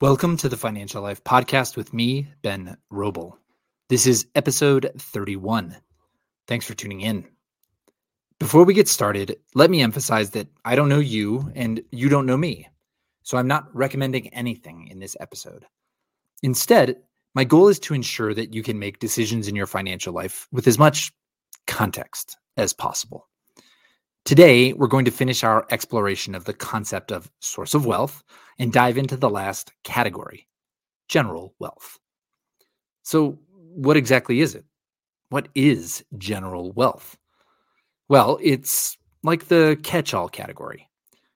Welcome to the Financial Life Podcast with me, Ben Roble. This is episode 31. Thanks for tuning in. Before we get started, let me emphasize that I don't know you and you don't know me. So I'm not recommending anything in this episode. Instead, my goal is to ensure that you can make decisions in your financial life with as much context as possible. Today, we're going to finish our exploration of the concept of source of wealth and dive into the last category general wealth. So, what exactly is it? What is general wealth? Well, it's like the catch all category.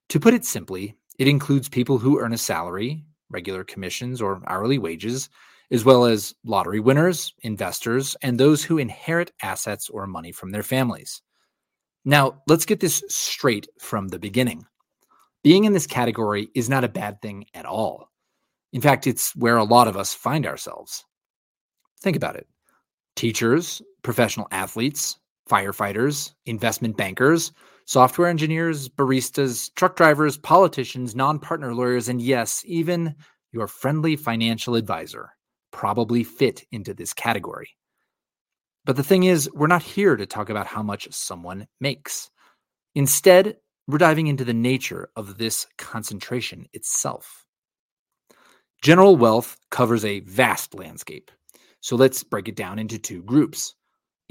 To put it simply, it includes people who earn a salary, regular commissions, or hourly wages, as well as lottery winners, investors, and those who inherit assets or money from their families. Now, let's get this straight from the beginning. Being in this category is not a bad thing at all. In fact, it's where a lot of us find ourselves. Think about it teachers, professional athletes, firefighters, investment bankers, software engineers, baristas, truck drivers, politicians, non partner lawyers, and yes, even your friendly financial advisor probably fit into this category. But the thing is, we're not here to talk about how much someone makes. Instead, we're diving into the nature of this concentration itself. General wealth covers a vast landscape. So let's break it down into two groups.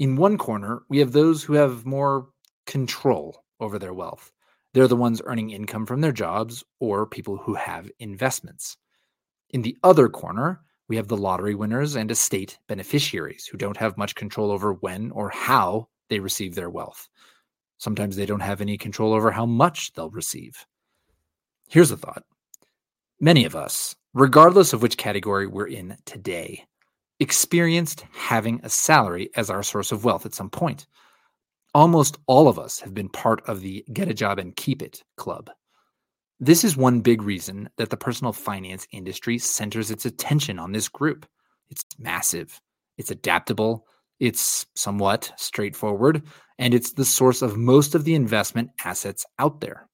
In one corner, we have those who have more control over their wealth. They're the ones earning income from their jobs or people who have investments. In the other corner, we have the lottery winners and estate beneficiaries who don't have much control over when or how they receive their wealth. Sometimes they don't have any control over how much they'll receive. Here's a thought many of us, regardless of which category we're in today, experienced having a salary as our source of wealth at some point. Almost all of us have been part of the get a job and keep it club. This is one big reason that the personal finance industry centers its attention on this group. It's massive, it's adaptable, it's somewhat straightforward, and it's the source of most of the investment assets out there.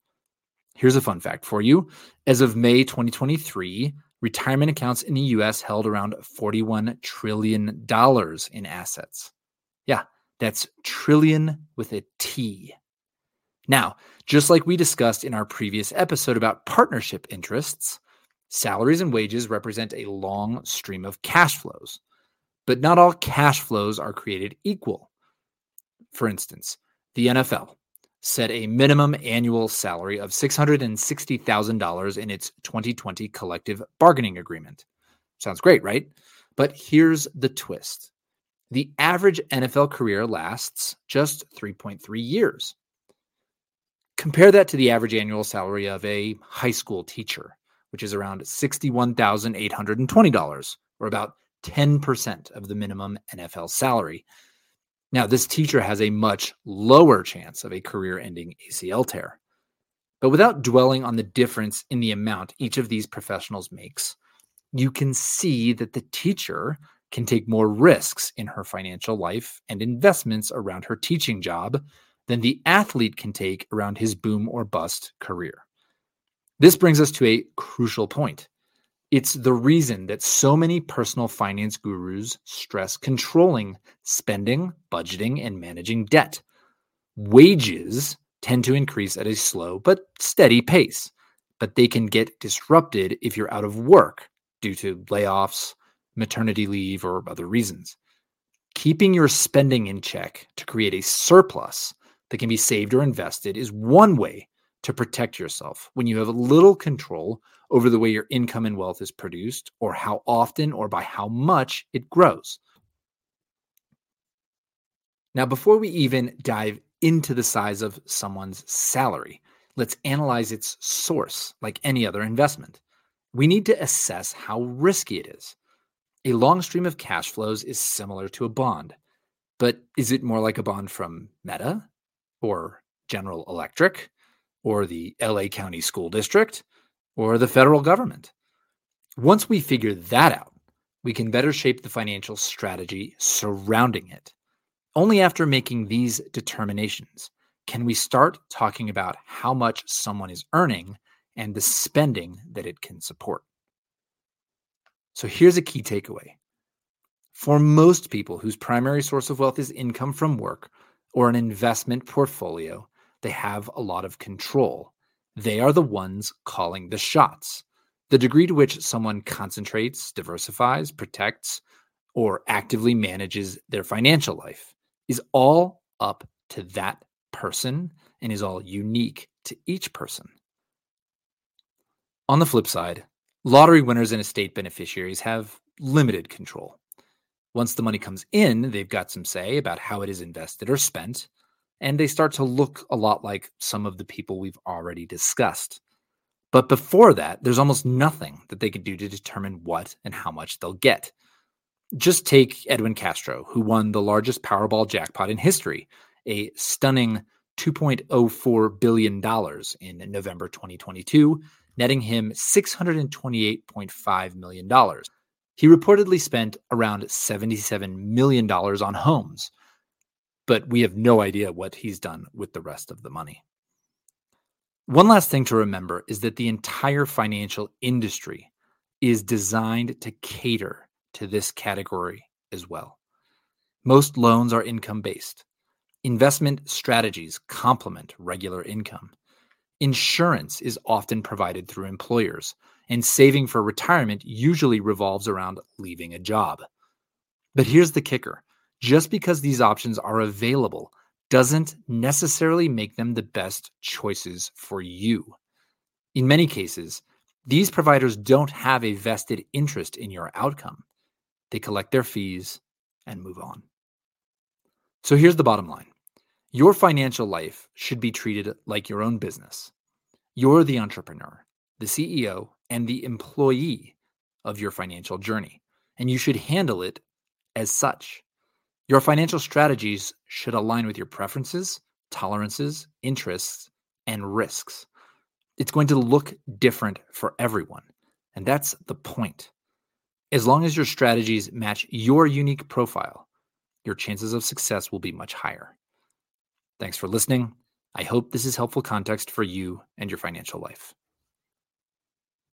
Here's a fun fact for you. As of May 2023, retirement accounts in the US held around $41 trillion in assets. Yeah, that's trillion with a T. Now, just like we discussed in our previous episode about partnership interests, salaries and wages represent a long stream of cash flows. But not all cash flows are created equal. For instance, the NFL set a minimum annual salary of $660,000 in its 2020 collective bargaining agreement. Sounds great, right? But here's the twist the average NFL career lasts just 3.3 years. Compare that to the average annual salary of a high school teacher, which is around $61,820, or about 10% of the minimum NFL salary. Now, this teacher has a much lower chance of a career ending ACL tear. But without dwelling on the difference in the amount each of these professionals makes, you can see that the teacher can take more risks in her financial life and investments around her teaching job than the athlete can take around his boom or bust career. This brings us to a crucial point. It's the reason that so many personal finance gurus stress controlling spending, budgeting, and managing debt. Wages tend to increase at a slow but steady pace, but they can get disrupted if you're out of work due to layoffs, maternity leave, or other reasons. Keeping your spending in check to create a surplus that can be saved or invested is one way to protect yourself when you have little control over the way your income and wealth is produced or how often or by how much it grows. Now, before we even dive into the size of someone's salary, let's analyze its source like any other investment. We need to assess how risky it is. A long stream of cash flows is similar to a bond, but is it more like a bond from Meta or General Electric or the LA County School District or the federal government. Once we figure that out, we can better shape the financial strategy surrounding it. Only after making these determinations can we start talking about how much someone is earning and the spending that it can support. So here's a key takeaway. For most people whose primary source of wealth is income from work or an investment portfolio, they have a lot of control. They are the ones calling the shots. The degree to which someone concentrates, diversifies, protects, or actively manages their financial life is all up to that person and is all unique to each person. On the flip side, lottery winners and estate beneficiaries have limited control. Once the money comes in, they've got some say about how it is invested or spent, and they start to look a lot like some of the people we've already discussed. But before that, there's almost nothing that they can do to determine what and how much they'll get. Just take Edwin Castro, who won the largest Powerball jackpot in history, a stunning $2.04 billion in November 2022, netting him $628.5 million. He reportedly spent around $77 million on homes, but we have no idea what he's done with the rest of the money. One last thing to remember is that the entire financial industry is designed to cater to this category as well. Most loans are income based. Investment strategies complement regular income. Insurance is often provided through employers, and saving for retirement usually revolves around leaving a job. But here's the kicker just because these options are available doesn't necessarily make them the best choices for you. In many cases, these providers don't have a vested interest in your outcome. They collect their fees and move on. So here's the bottom line your financial life should be treated like your own business. You're the entrepreneur, the CEO, and the employee of your financial journey, and you should handle it as such. Your financial strategies should align with your preferences, tolerances, interests, and risks. It's going to look different for everyone, and that's the point. As long as your strategies match your unique profile, your chances of success will be much higher. Thanks for listening. I hope this is helpful context for you and your financial life.